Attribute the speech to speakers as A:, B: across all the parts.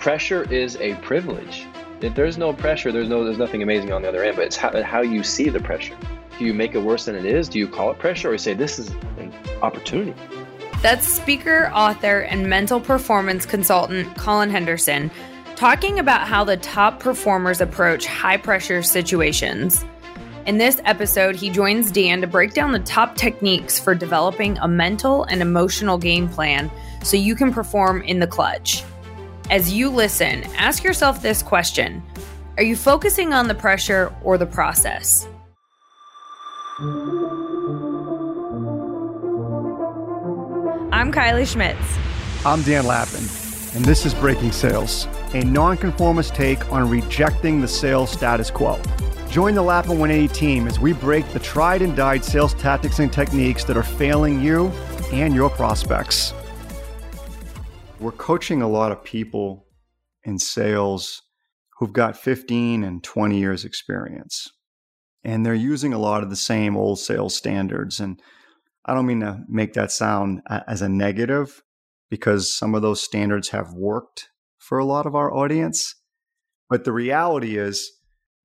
A: pressure is a privilege. If there's no pressure, there's no there's nothing amazing on the other end. But it's how, how you see the pressure. Do you make it worse than it is? Do you call it pressure, or say this is an opportunity?
B: That's speaker, author, and mental performance consultant Collin Henderson talking about how the top performers approach high pressure situations. In this episode, he joins Dan to break down the top techniques for developing a mental and emotional game plan so you can perform in the clutch. As you listen, ask yourself this question Are you focusing on the pressure or the process? I'm Kylie Schmitz.
C: I'm Dan Lappin, and this is Breaking Sales, a nonconformist take on rejecting the sales status quo. Join the Lappin 180 team as we break the tried and died sales tactics and techniques that are failing you and your prospects. We're coaching a lot of people in sales who've got 15 and 20 years experience. And they're using a lot of the same old sales standards. And I don't mean to make that sound as a negative because some of those standards have worked for a lot of our audience. But the reality is,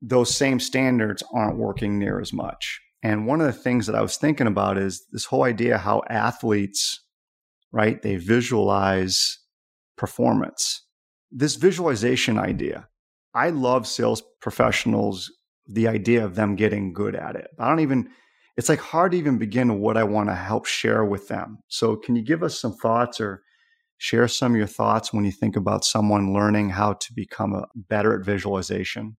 C: those same standards aren't working near as much. And one of the things that I was thinking about is this whole idea how athletes, right, they visualize performance. This visualization idea, I love sales professionals, the idea of them getting good at it. I don't even, it's like hard to even begin what I want to help share with them. So, can you give us some thoughts or share some of your thoughts when you think about someone learning how to become a, better at visualization?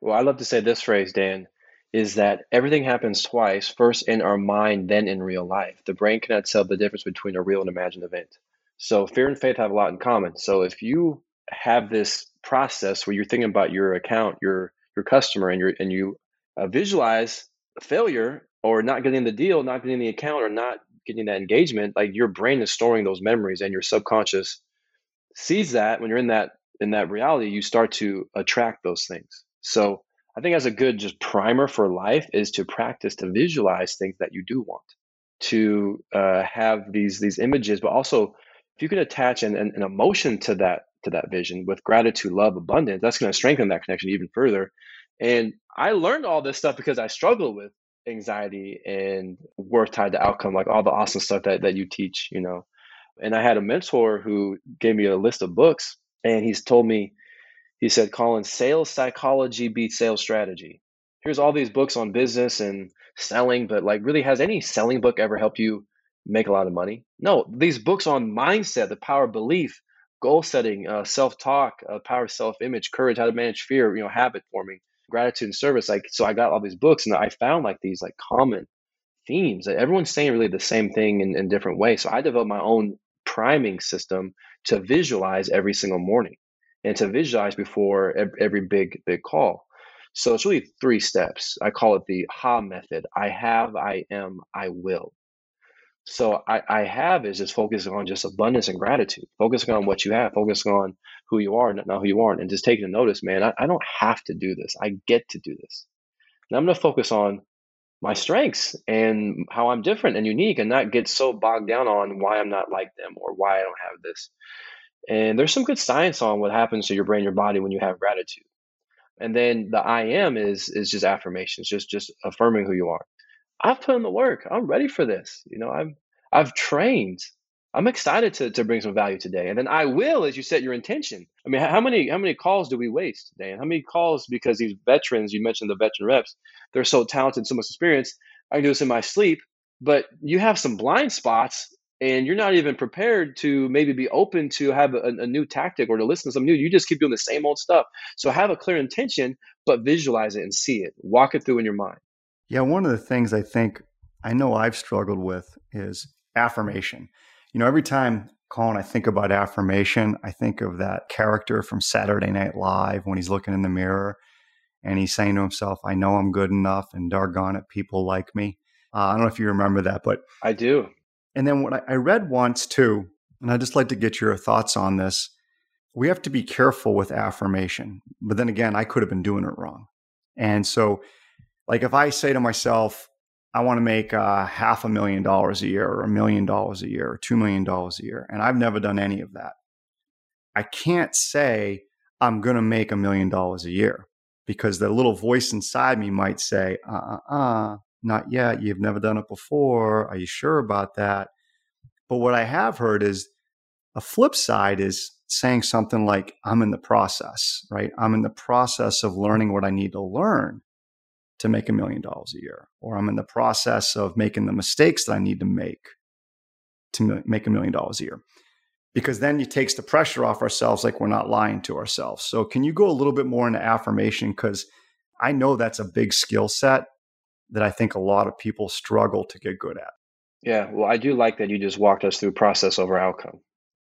A: Well, I love to say this phrase, Dan, is that everything happens twice first in our mind, then in real life. The brain cannot tell the difference between a real and imagined event. So fear and faith have a lot in common. So if you have this process where you're thinking about your account, your your customer, and you and you uh, visualize failure or not getting the deal, not getting the account, or not getting that engagement, like your brain is storing those memories, and your subconscious sees that when you're in that in that reality, you start to attract those things. So I think as a good just primer for life is to practice to visualize things that you do want, to uh, have these these images, but also if you can attach an, an, an emotion to that to that vision with gratitude, love, abundance, that's going to strengthen that connection even further. And I learned all this stuff because I struggled with anxiety and worth tied to outcome, like all the awesome stuff that, that you teach, you know. And I had a mentor who gave me a list of books and he's told me, he said, Collin, sales psychology beats sales strategy. Here's all these books on business and selling, but like really has any selling book ever helped you make a lot of money. No, these books on mindset, the power of belief, goal setting, uh, self talk, uh, power of self image, courage, how to manage fear, you know, habit forming, gratitude and service. Like, so I got all these books and I found like these like common themes that everyone's saying really the same thing in, in different ways. So I developed my own priming system to visualize every single morning and to visualize before every big, big call. So it's really three steps. I call it the HA method. I have, I am, I will. So I, I have is just focusing on just abundance and gratitude, focusing on what you have, focusing on who you are, not who you aren't, and just taking a notice, man, I, I don't have to do this. I get to do this. And I'm going to focus on my strengths and how I'm different and unique and not get so bogged down on why I'm not like them or why I don't have this. And there's some good science on what happens to your brain, your body when you have gratitude. And then the I am is is just affirmations, just just affirming who you are. I've put in the work. I'm ready for this. You know, I've I've trained. I'm excited to, to bring some value today. And then I will as you set your intention. I mean, how many how many calls do we waste, Dan? How many calls because these veterans, you mentioned the veteran reps, they're so talented, so much experience. I can do this in my sleep, but you have some blind spots and you're not even prepared to maybe be open to have a, a, new tactic or to listen to something new. You just keep doing the same old stuff. So have a clear intention, but visualize it and see it. Walk it through in your mind.
C: Yeah, one of the things I think I know I've struggled with is affirmation. You know, every time Collin, I think about affirmation, I think of that character from Saturday Night Live when he's looking in the mirror and he's saying to himself, I know I'm good enough and doggone it, people like me. Uh, I don't know if you remember that, but
A: I do.
C: And then what I read once too, and I'd just like to get your thoughts on this. We have to be careful with affirmation. But then again, I could have been doing it wrong. And so, like, if I say to myself, I want to make uh, half a million dollars a year, or a million dollars a year, or two million dollars a year, and I've never done any of that. I can't say I'm going to make a million dollars a year because the little voice inside me might say, uh uh uh, not yet. You've never done it before. Are you sure about that? But what I have heard is a flip side is saying something like, I'm in the process, right? I'm in the process of learning what I need to learn to make a million dollars a year, or I'm in the process of making the mistakes that I need to make to make a million dollars a year. Because then it takes the pressure off ourselves, like we're not lying to ourselves. So, can you go a little bit more into affirmation? Because I know that's a big skill set that I think a lot of people struggle to get good at.
A: Yeah, well, I do like that you just walked us through process over outcome,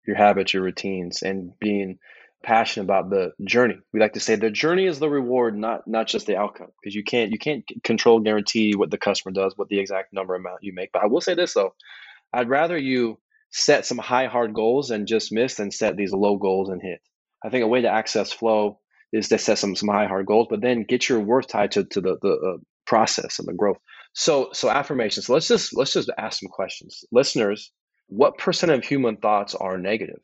A: your habits, your routines, and being passionate about the journey. We like to say the journey is the reward, not not just the outcome, because you can't you can't control guarantee what the customer does, what the exact number amount you make. But I will say this though, I'd rather you set some high hard goals and just miss than set these low goals and hit. I think a way to access flow is to set some some high hard goals, but then get your worth tied to to the the uh, process and the growth. So so affirmations. So let's just let's just ask some questions, listeners. What percent of human thoughts are negative?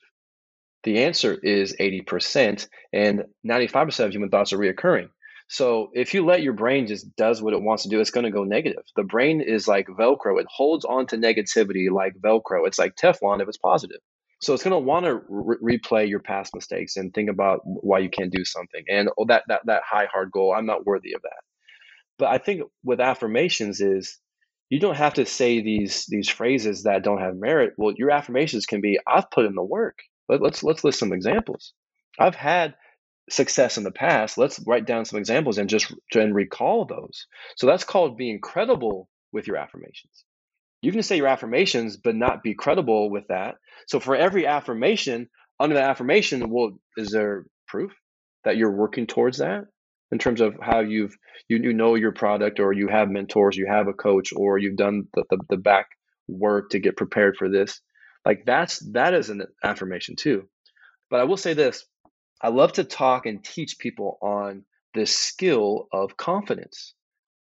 A: The answer is 80%, and 95% of human thoughts are reoccurring. So if you let your brain just does what it wants to do, it's going to go negative. The brain is like Velcro; it holds on to negativity like Velcro. It's like Teflon if it's positive. So it's going to want to re- replay your past mistakes and think about why you can't do something. And oh, that that that high hard goal, I'm not worthy of that. But I think with affirmations is you don't have to say these these phrases that don't have merit. Well, your affirmations can be I've put in the work. Let, let's let's list some examples. I've had success in the past. Let's write down some examples and just and recall those. So that's called being credible with your affirmations. You can say your affirmations, but not be credible with that. So for every affirmation, under the affirmation, well, is there proof that you're working towards that in terms of how you've you, you know your product or you have mentors, you have a coach, or you've done the, the, the back work to get prepared for this like that's that is an affirmation too. But I will say this, I love to talk and teach people on the skill of confidence.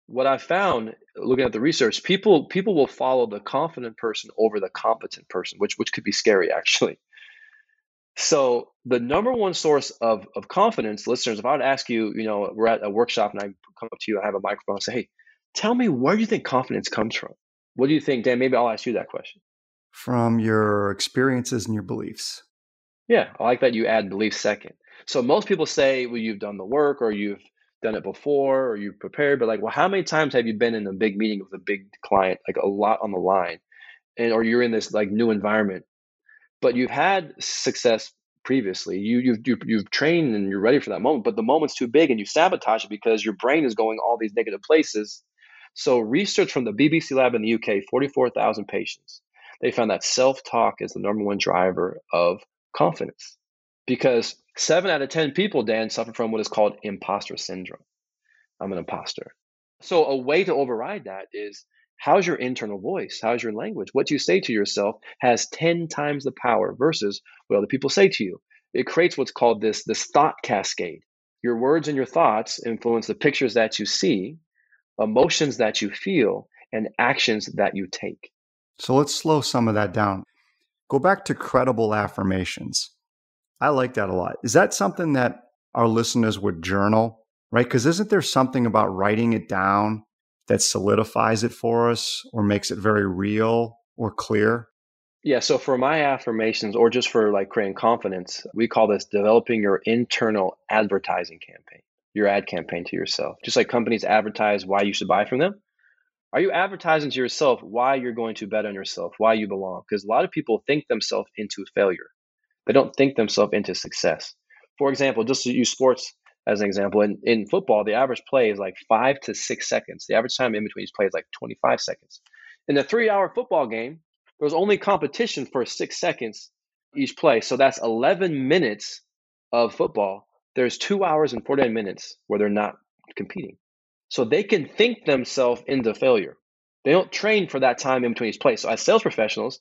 A: What I found looking at the research, people people will follow the confident person over the competent person, which which could be scary actually. So the number one source of, of confidence, listeners, if I would ask you, you know, we're at a workshop and I come up to you, I have a microphone, say, hey, tell me where do you think confidence comes from? What do you think, Dan? Maybe I'll ask you that question
C: from your experiences and your beliefs.
A: Yeah, I like that you add belief second. So most people say, well, you've done the work or you've done it before or you've prepared, but like, well, how many times have you been in a big meeting with a big client, like a lot on the line, and or you're in this like new environment, but you've had success previously. You you've you've, you've trained and you're ready for that moment, but the moment's too big and you sabotage it because your brain is going all these negative places. So research from the BBC lab in the UK, 44,000 patients they found that self talk is the number one driver of confidence because seven out of 10 people, Dan, suffer from what is called imposter syndrome. I'm an imposter. So, a way to override that is how's your internal voice? How's your language? What you say to yourself has 10 times the power versus what other people say to you. It creates what's called this, this thought cascade. Your words and your thoughts influence the pictures that you see, emotions that you feel, and actions that you take.
C: So let's slow some of that down. Go back to credible affirmations. I like that a lot. Is that something that our listeners would journal, right? Because isn't there something about writing it down that solidifies it for us or makes it very real or clear?
A: Yeah, so for my affirmations or just for like creating confidence, we call this developing your internal advertising campaign, your ad campaign to yourself. Just like companies advertise why you should buy from them, are you advertising to yourself why you're going to bet on yourself, why you belong? Because a lot of people think themselves into failure. They don't think themselves into success. For example, just to use sports as an example, in, in football, the average play is like five to six seconds. The average time in between each play is like 25 seconds. In a three hour football game, there's only competition for six seconds each play. So that's 11 minutes of football. There's two hours and 49 minutes where they're not competing. So they can think themselves into failure. They don't train for that time in between each place. So as sales professionals,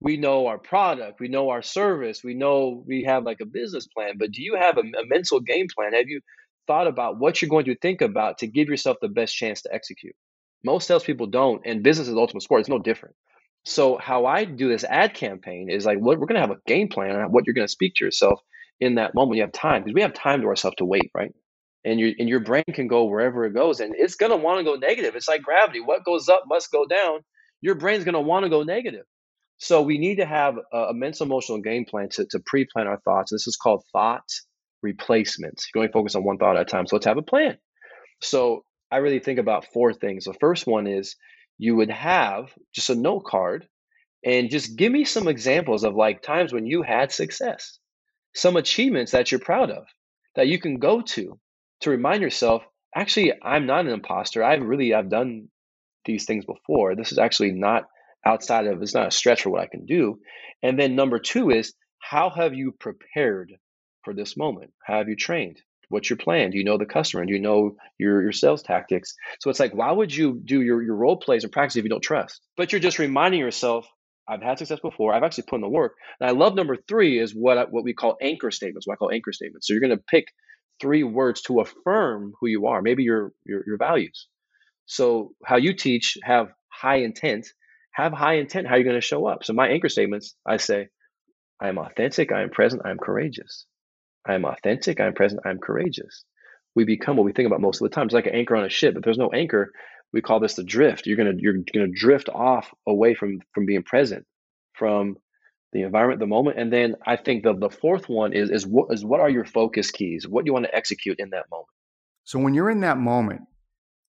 A: we know our product, we know our service, we know we have like a business plan. But do you have a, a mental game plan? Have you thought about what you're going to think about to give yourself the best chance to execute? Most salespeople don't, and business is ultimate sport. It's no different. So how I do this ad campaign is like, we're going to have a game plan on what you're going to speak to yourself in that moment. You have time because we have time to ourselves to wait, right? And your and your brain can go wherever it goes, and it's gonna want to go negative. It's like gravity. What goes up must go down. Your brain's gonna want to go negative. So we need to have a, a mental emotional game plan to, to pre-plan our thoughts. This is called thought replacement. You can only focus on one thought at a time. So let's have a plan. So I really think about four things. The first one is you would have just a note card and just give me some examples of like times when you had success, some achievements that you're proud of that you can go to to remind yourself, actually, I'm not an imposter. I've really I've done these things before. This is actually not outside of it's not a stretch for what I can do. And then number two is how have you prepared for this moment? How have you trained? What's your plan? Do you know the customer? Do you know your, your sales tactics? So it's like, why would you do your, your role plays and practice if you don't trust? But you're just reminding yourself, I've had success before. I've actually put in the work. And I love number three is what I, what we call anchor statements. What I call anchor statements. So you're going to pick three words to affirm who you are, maybe your, your your values. So how you teach have high intent. Have high intent. How you're going to show up. So my anchor statements, I say, I am authentic. I am present. I am courageous. I am authentic. I am present. I am courageous. We become what we think about most of the time. It's like an anchor on a ship. If there's no anchor, we call this the drift. You're gonna you're gonna drift off away from from being present, from the environment, the moment. And then I think the the fourth one is is what is what are your focus keys? What do you want to execute in that moment.
C: So when you're in that moment,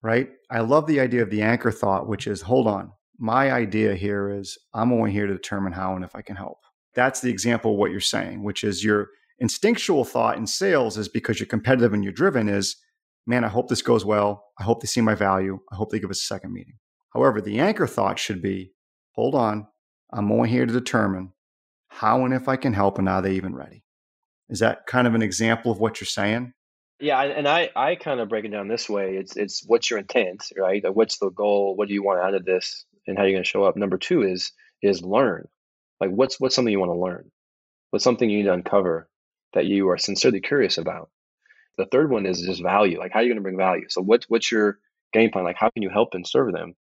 C: right? I love the idea of the anchor thought, which is hold on. My idea here is I'm only here to determine how and if I can help. That's the example of what you're saying, which is you're instinctual thought in sales is because you're competitive and you're driven is, man, I hope this goes well. I hope they see my value. I hope they give us a second meeting. However, the anchor thought should be, hold on, I'm only here to determine how and if I can help and are they even ready. Is that kind of an example of what you're saying?
A: Yeah, and I, I kind of break it down this way. It's it's what's your intent, right? What's the goal? What do you want out of this, and how are you're going to show up. Number two is is learn. Like what's what's something you want to learn? What's something you need to uncover? that you are sincerely curious about. The third one is just value. Like, how are you going to bring value? So, what, what's your game plan? Like, how can you help and serve them?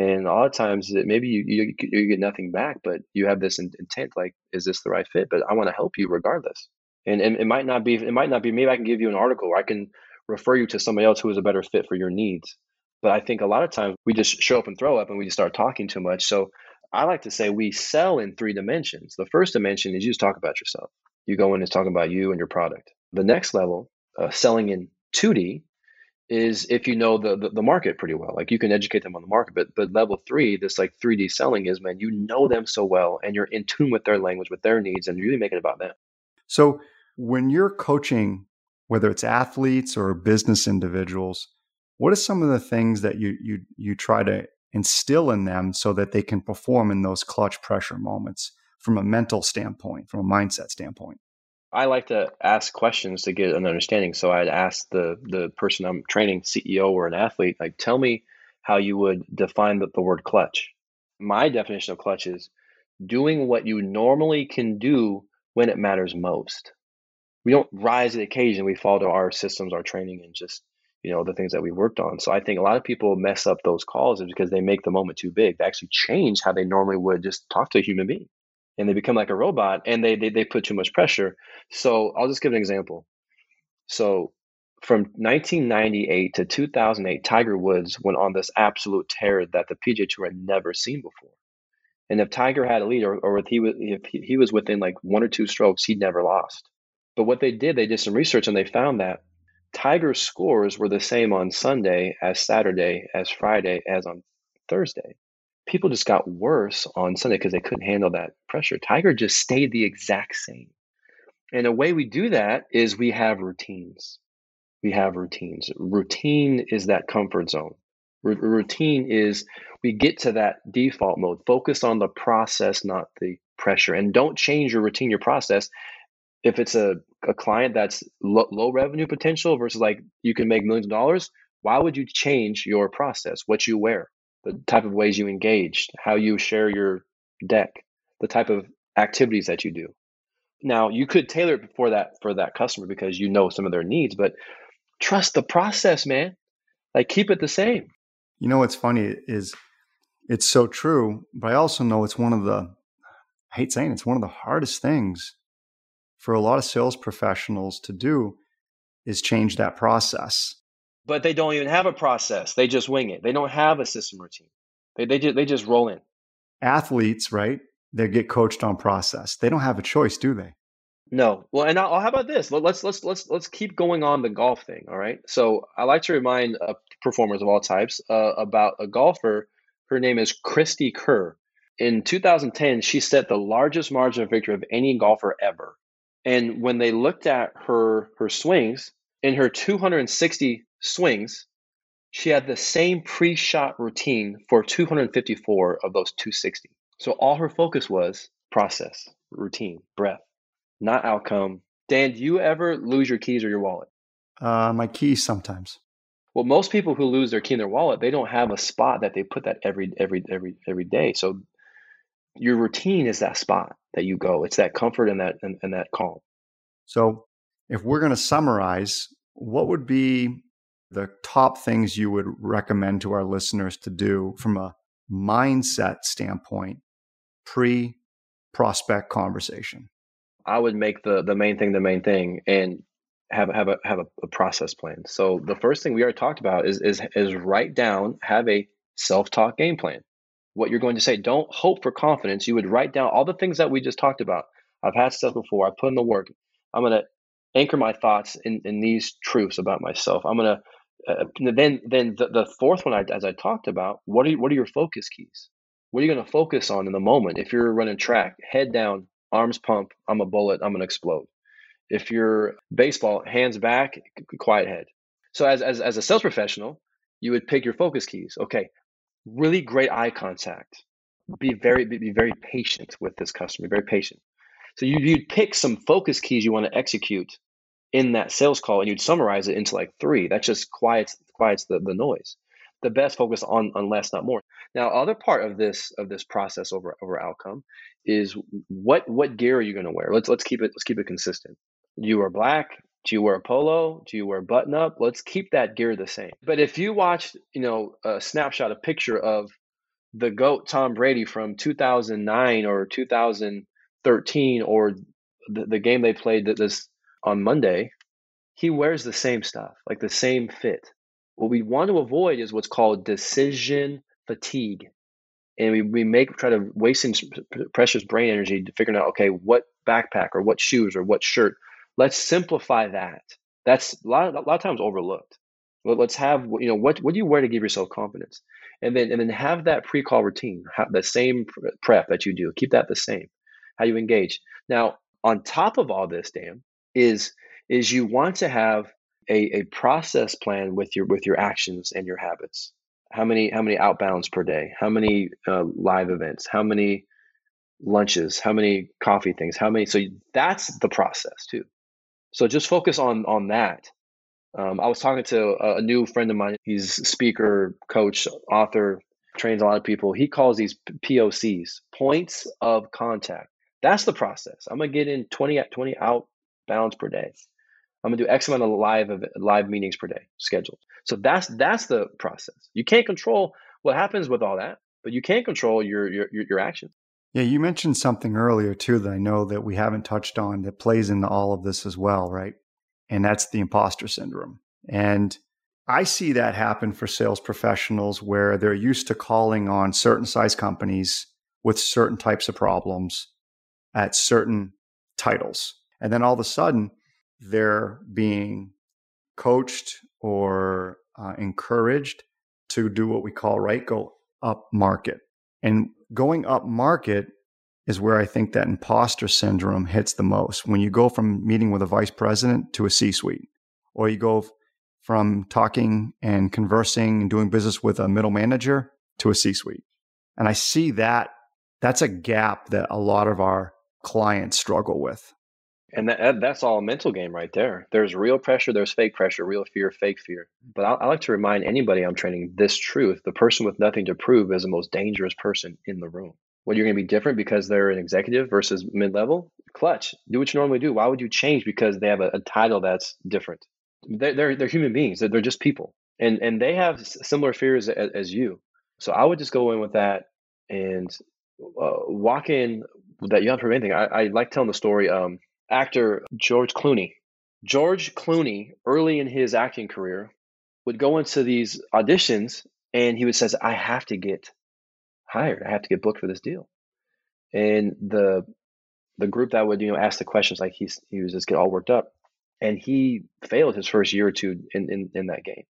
A: And a lot of times, maybe you, you, you get nothing back, but you have this intent. Like, is this the right fit? But I want to help you regardless. And, and it might not be. It might not be. Maybe I can give you an article, or I can refer you to somebody else who is a better fit for your needs. But I think a lot of times we just show up and throw up, and we just start talking too much. So I like to say we sell in three dimensions. The first dimension is you just talk about yourself. You go in and talk about you and your product. The next level, uh, selling in 2D, is if you know the, the, the market pretty well. Like you can educate them on the market. But but level three, this like 3D selling is man, you know them so well and you're in tune with their language, with their needs, and really make it about them.
C: So when you're coaching, whether it's athletes or business individuals, what are some of the things that you you you try to instill in them so that they can perform in those clutch pressure moments? from a mental standpoint, from a mindset standpoint?
A: I like to ask questions to get an understanding. So I'd ask the the person I'm training, CEO or an athlete, like, tell me how you would define the, the word clutch. My definition of clutch is doing what you normally can do when it matters most. We don't rise to the occasion. We fall to our systems, our training, and just you know the things that we worked on. So I think a lot of people mess up those calls is because they make the moment too big. They actually change how they normally would just talk to a human being and they become like a robot and they, they, they put too much pressure. So I'll just give an example. So from 1998 to 2008, Tiger Woods went on this absolute tear that the PGA Tour had never seen before. And if Tiger had a lead, or, or if he was if he was within like one or two strokes, he'd never lost. But what they did, they did some research and they found that Tiger's scores were the same on Sunday as Saturday, as Friday, as on Thursday people just got worse on Sunday because they couldn't handle that pressure. Tiger just stayed the exact same. And a way we do that is we have routines. We have routines. Routine is that comfort zone. R- routine is we get to that default mode. Focus on the process, not the pressure. And don't change your routine, your process. If it's a, a client that's lo- low revenue potential versus like you can make millions of dollars, why would you change your process, what you wear? The type of ways you engage, how you share your deck, the type of activities that you do. Now, you could tailor it for that for that customer because you know some of their needs, but trust the process, man. Like keep it the same.
C: You know what's funny is it's so true, but I also know it's one of the I hate saying it's one of the hardest things for a lot of sales professionals to do is change that process.
A: But they don't even have a process. They just wing it. They don't have a system routine. They, they, just, they just roll in.
C: Athletes, right? They get coached on process. They don't have a choice, do they?
A: No. Well, and I'll, how about this? Let's let's let's let's keep going on the golf thing. All right. So I like to remind uh, performers of all types uh, about a golfer. Her name is Cristie Kerr. In 2010, she set the largest margin of victory of any golfer ever. And when they looked at her her swings, in her 260 swings, she had the same pre-shot routine for 254 of those 260. So all her focus was process, routine, breath, not outcome. Dan, do you ever lose your keys or your wallet?
C: Uh, my keys sometimes.
A: Well, most people who lose their key in their wallet, they don't have a spot that they put that every every every every day. So your routine is that spot that you go. It's that comfort and that and, and that calm.
C: So if we're going to summarize, what would be the top things you would recommend to our listeners to do from a mindset standpoint pre prospect conversation?
A: I would make the the main thing the main thing and have have a have a, a, process plan. So the first thing we already talked about is is is write down, have a self-talk game plan. What you're going to say. Don't hope for confidence. You would write down all the things that we just talked about. I've had stuff before. I put in the work. I'm gonna anchor my thoughts in, in these truths about myself. I'm gonna uh, then then the, the fourth one, I, as I talked about, what are you, what are your focus keys? What are you going to focus on in the moment? If you're running track, head down, arms pump. I'm a bullet. I'm going to explode. If you're baseball, hands back, quiet head. So as, as as a sales professional, you would pick your focus keys. Okay, really great eye contact. Be very be very patient with this customer. Very patient. So you, you'd pick some focus keys you want to execute in that sales call and you'd summarize it into like three. That just quiets quiets the, the noise. The best focus on on less, not more. Now, other part of this of this process over over outcome is what what gear are you going to wear? Let's let's keep it let's keep it consistent. Do you wear black? Do you wear a polo? Do you wear button up? Let's keep that gear the same. But if you watch, you know, a snapshot, a picture of the goat Tom Brady from 2009 or 2013 or the, the game they played that this on Monday, he wears the same stuff, like the same fit. What we want to avoid is what's called decision fatigue. And we, we make try to wasting precious brain energy to figuring out, okay, what backpack or what shoes or what shirt. Let's simplify that. That's a lot, a lot of times overlooked. Let's have, you know, what, what do you wear to give yourself confidence? And then, and then have that pre-call routine, have the same prep that you do. Keep that the same. How you engage. Now, on top of all this, Dan, is is you want to have a, a process plan with your with your actions and your habits. How many how many outbounds per day? How many uh, live events? How many lunches? How many coffee things? How many so that's the process too. So just focus on on that. Um, i was talking to a, a, new friend of mine. He's speaker coach author trains a lot of people. He calls these pocs points of contact. That's the process. I'm to get in 20 at 20 outbounds per day I'm gonna do X amount of live live meetings per day scheduled. So that's that's the process. You can't control what happens with all that, but you can control your your your, actions.
C: Yeah, you mentioned something earlier too that I know that we haven't touched on that plays into all of this as well, right? And that's the imposter syndrome. And I see that happen for sales professionals where they're used to calling on certain size companies with certain types of problems at certain titles. And then all of a sudden, they're being coached or uh, encouraged to do what we call right go up market. And going up market is where i think that imposter syndrome hits the most. When you go from meeting with a vice president to a c suite or you go from talking and conversing and doing business with a middle manager to a c suite and i see that that's a gap that a lot of our clients struggle with
A: and that, that's all a mental game right there. There's real pressure, there's fake pressure, real fear, fake fear. But I, I like to remind anybody I'm training this truth the person with nothing to prove is the most dangerous person in the room. What you're going to be different because they're an executive versus mid level? Clutch. Do what you normally do. Why would you change because they have a, a title that's different? They're, they're, they're human beings, they're, they're, just people. And, and they have similar fears as, as you. So I would just go in with that and uh, walk in that you don't prove anything. I, I like telling the story. Um, actor George Clooney. George Clooney, early in his acting career, would go into these auditions and he would say, I have to get hired. I have to get booked for this deal. And the the group that would, you know, ask the questions, like he's he was just get all worked up. And he failed his first year or two in, in, in that game.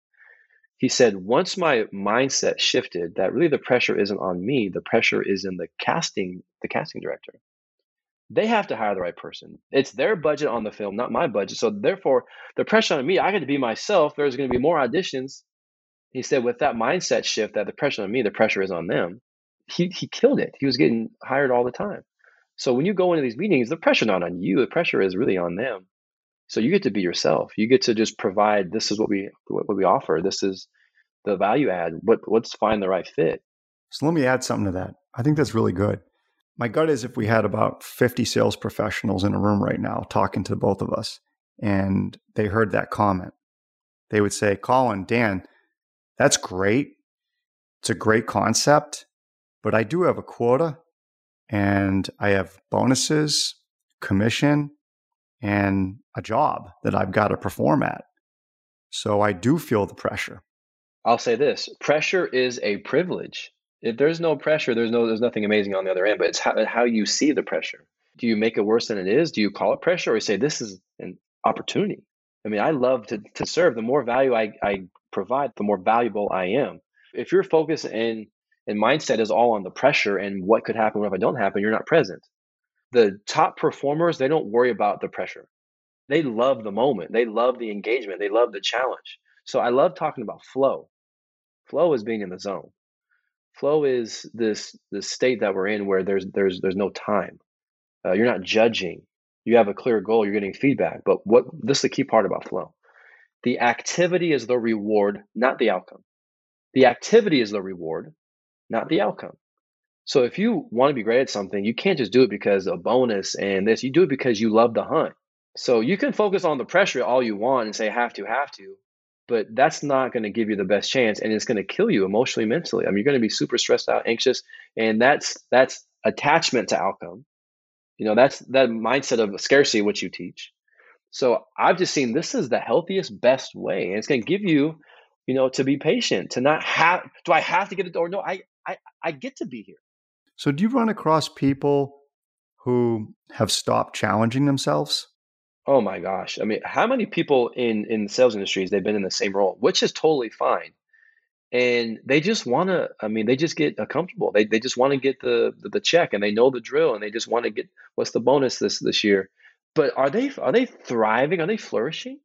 A: He said, once my mindset shifted that really the pressure isn't on me, the pressure is in the casting, the casting director they have to hire the right person. It's their budget on the film, not my budget. So therefore, the pressure on me, I got to be myself. There's going to be more auditions. He said, with that mindset shift, that the pressure on me, the pressure is on them. He he killed it. He was getting hired all the time. So when you go into these meetings, the pressure not on you. The pressure is really on them. So you get to be yourself. You get to just provide. This is what we what we offer. This is the value add. What let's find the right fit.
C: So let me add something to that. I think that's really good my gut is if we had about 50 sales professionals in a room right now talking to both of us and they heard that comment, they would say, Collin, Dan, that's great. It's a great concept, but I do have a quota and I have bonuses, commission, and a job that I've got to perform at. So I do feel the pressure.
A: I'll say this pressure is a privilege if there's no pressure, there's no there's nothing amazing on the other end. But it's how how you see the pressure. Do you make it worse than it is? Do you call it pressure, or you say this is an opportunity? I mean, I love to to serve. The more value I, I provide, the more valuable I am. If your focus and and mindset is all on the pressure and what could happen, what if I don't happen, you're not present. The top performers, they don't worry about the pressure. They love the moment. They love the engagement. They love the challenge. So I love talking about flow. Flow is being in the zone flow is this this state that we're in where there's there's there's no time. Uh, you're not judging. You have a clear goal you're getting feedback but what this is the key part about flow. The activity is the reward not the outcome. The activity is the reward not the outcome. So if you want to be great at something you can't just do it because a bonus and this. You do it because you love the hunt. So you can focus on the pressure all you want and say have to have to but that's not going to give you the best chance and it's going to kill you emotionally mentally. I mean you're going to be super stressed out anxious and that's that's attachment to outcome. You know that's that mindset of scarcity which you teach. So i've just seen this is the healthiest best way and it's going to give you you know to be patient to not have do i have to get it or no i i, I get to be here.
C: So do you run across people who have stopped challenging themselves
A: Oh my gosh. I mean, how many people in in the sales industries they've been in the same role, which is totally fine. And they just want to I mean, they just get uh, comfortable. They they just want to get the, the the check and they know the drill and they just want to get what's the bonus this this year. But are they are they thriving? Are they flourishing?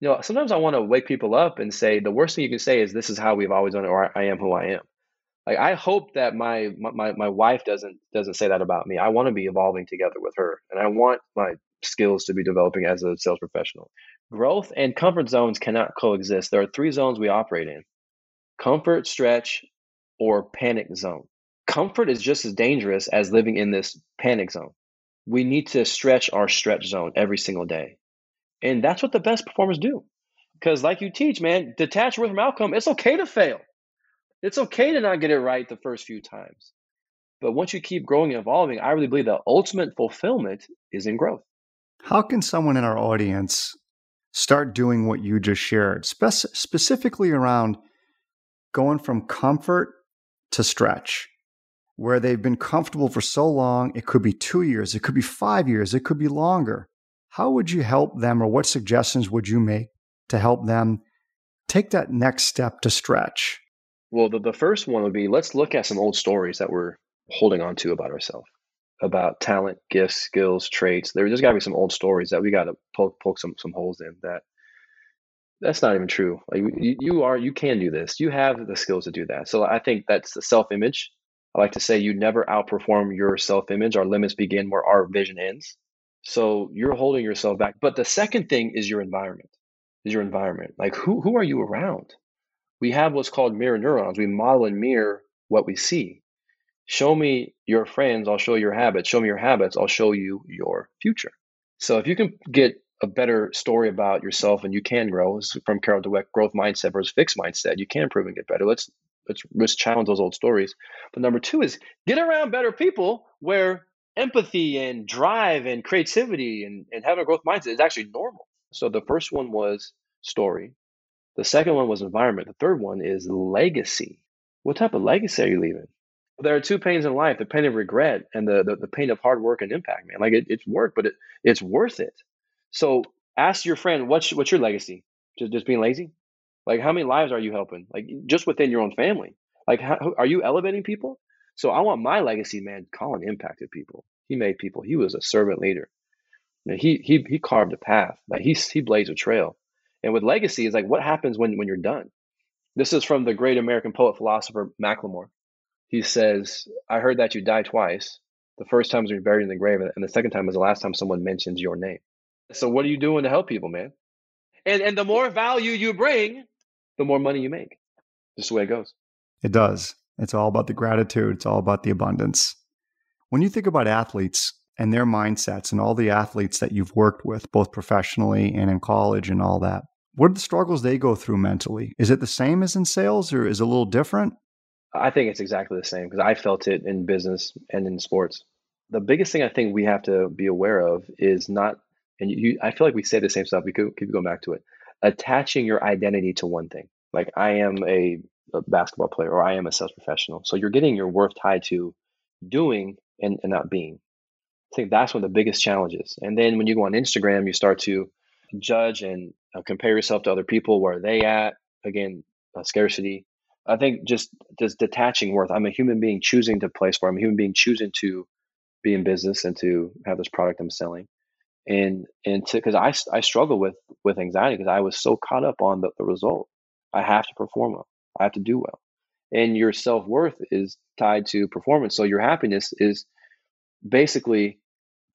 A: You know, sometimes I want to wake people up and say the worst thing you can say is this is how we've always done it or I am who I am. Like I hope that my my my wife doesn't doesn't say that about me. I want to be evolving together with her and I want my skills to be developing as a sales professional. Growth and comfort zones cannot coexist. There are three zones we operate in comfort, stretch, or panic zone. Comfort is just as dangerous as living in this panic zone. We need to stretch our stretch zone every single day. And that's what the best performers do. Because, like you teach, man, detach from outcome, it's okay to fail. It's okay to not get it right the first few times. But once you keep growing and evolving, I really believe the ultimate fulfillment is in growth.
C: How can someone in our audience start doing what you just shared, Spe- specifically around going from comfort to stretch, where they've been comfortable for so long? It could be two years, it could be five years, it could be longer. How would you help them, or what suggestions would you make to help them take that next step to stretch?
A: Well, the, the first one would be let's look at some old stories that we're holding on to about ourselves about talent, gifts, skills, traits. There, has got to be some old stories that we got to poke, poke some some holes in. That that's not even true. Like you, you are, you can do this. You have the skills to do that. So I think that's the self image. I like to say you never outperform your self image. Our limits begin where our vision ends. So you're holding yourself back. But the second thing is your environment. Is your environment like who who are you around? We have what's called mirror neurons. We model and mirror what we see. Show me your friends, I'll show you your habits. Show me your habits, I'll show you your future. So if you can get a better story about yourself and you can grow from Carol Dweck, growth mindset versus fixed mindset, you can improve and get better. Let's let's let's challenge those old stories. But number two is get around better people where empathy and drive and creativity and, and having a growth mindset is actually normal. So the first one was story. The second one was environment. The third one is legacy. What type of legacy are you leaving? There are two pains in life: the pain of regret and the the, the pain of hard work and impact. Man, like it, it's work, but it, it's worth it. So ask your friend, what's what's your legacy? Just just being lazy? Like how many lives are you helping? Like just within your own family? Like how, are you elevating people? So I want my legacy, man. Collin impacted people. He made people. He was a servant leader. Know, he he he carved a path. Like he he blazed a trail. And with legacy, is like what happens when when you're done. This is from the great American poet philosopher Macklemore. He says, "I heard that you die twice. The first time is when you're buried in the grave, and the second time is the last time someone mentions your name." So what are you doing to help people, man? And and the more value you bring, the more money you make. Just the way it goes.
C: It does. It's all about the gratitude, it's all about the abundance. When you think about athletes and their mindsets and all the athletes that you've worked with, both professionally and in college and all that, what are the struggles they go through mentally? Is it the same as in sales or is it a little different?
A: I think it's exactly the same because I felt it in business and in sports. The biggest thing I think we have to be aware of is not, and you, I feel like we say the same stuff. We could keep going back to it. Attaching your identity to one thing. Like I am a a basketball player or I am a sales professional. So you're getting your worth tied to doing and, and not being. I think that's one of the biggest challenges. And then when you go on Instagram, you start to judge and uh, compare yourself to other people. Where are they at? Again, uh, scarcity. I think just just detaching worth. I'm a human being choosing to place where I'm a human being choosing to be in business and to have this product I'm selling. And and to because I, I struggle with with anxiety because I was so caught up on the, the result. I have to perform well. I have to do well. And your self worth is tied to performance. So your happiness is basically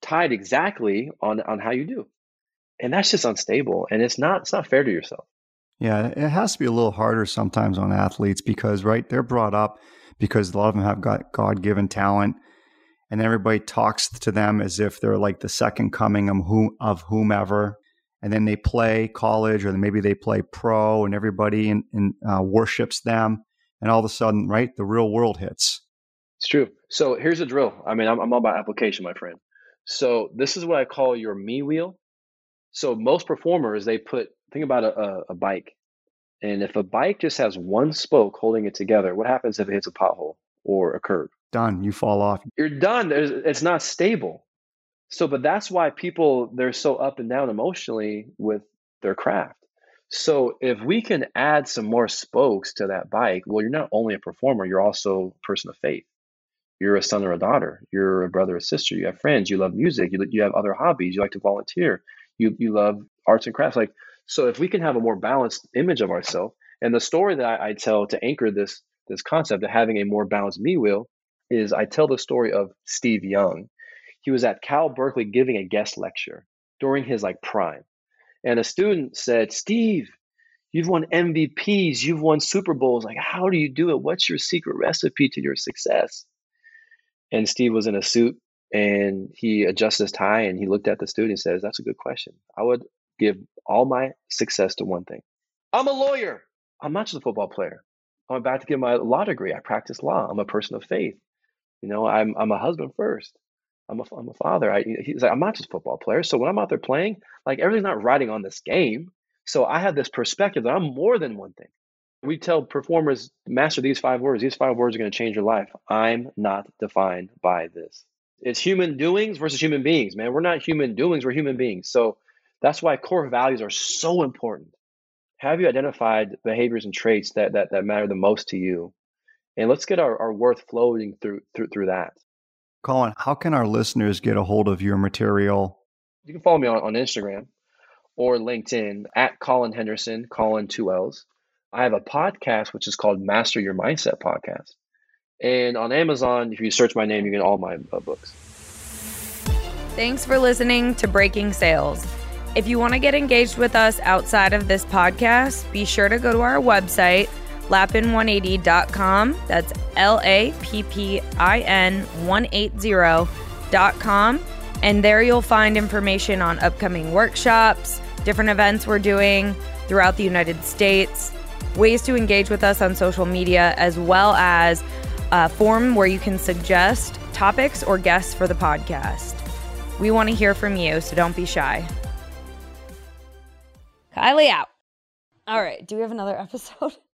A: tied exactly on, on how you do. And that's just unstable. And it's not it's not fair to yourself.
C: Yeah, it has to be a little harder sometimes on athletes because right, they're brought up because a lot of them have got God given talent and everybody talks to them as if they're like the second coming of, whom, of whomever and then they play college or maybe they play pro and everybody in, in, uh, worships them and all of a sudden right the real world hits.
A: It's true. So here's a drill. I mean i'm, I'm all about application my friend. So this is what i call your me wheel. So most performers they put think about a, a, a bike and if a bike just has one spoke holding it together what happens if it hits a pothole or a curb
C: done you fall off
A: you're done There's, it's not stable so, but that's why people they're so up and down emotionally with their craft. So, if we can add some more spokes to that bike, well, you're not only a performer, you're also a person of faith. You're a son or a daughter. You're a brother or sister. You have friends. You love music. You, you have other hobbies. You like to volunteer. You you love arts and crafts. Like so, if we can have a more balanced image of ourselves, and the story that I, I tell to anchor this this concept of having a more balanced me wheel is I tell the story of Steve Young he was at Cal Berkeley giving a guest lecture during his like prime. And a student said, Steve, you've won MVPs, you've won Super Bowls. Like, how do you do it? What's your secret recipe to your success? And Steve was in a suit and he adjusted his tie and he looked at the student and says, That's a good question. I would give all my success to one thing. I'm a lawyer. I'm not just a football player. I'm about to get my law degree. I practice law. I'm a person of faith. You know, I'm I'm a husband first. I'm a, I'm a father. I, he's like, I'm not just a football player. So when I'm out there playing, like everything's not riding on this game. So I have this perspective that I'm more than one thing. We tell performers, master these five words. These five words are going to change your life. I'm not defined by this. It's human doings versus human beings, man. We're not human doings, we're human beings. So that's why core values are so important. Have you identified behaviors and traits that that, that matter the most to you? And let's get our, our worth flowing through through through that.
C: Collin, how can our listeners get a hold of your material?
A: You can follow me on, on Instagram or LinkedIn at Collin Henderson, Collin two L's. I have a podcast which is called Master Your Mindset Podcast. And on Amazon, if you search my name, you get all my uh, books.
B: Thanks for listening to Breaking Sales. If you want to get engaged with us outside of this podcast, be sure to go to our website lappin180.com. That's L A P P I N 180.com. And there you'll find information on upcoming workshops, different events we're doing throughout the United States, ways to engage with us on social media, as well as a form where you can suggest topics or guests for the podcast. We want to hear from you, so don't be shy. Kylie out. All right. Do we have another episode?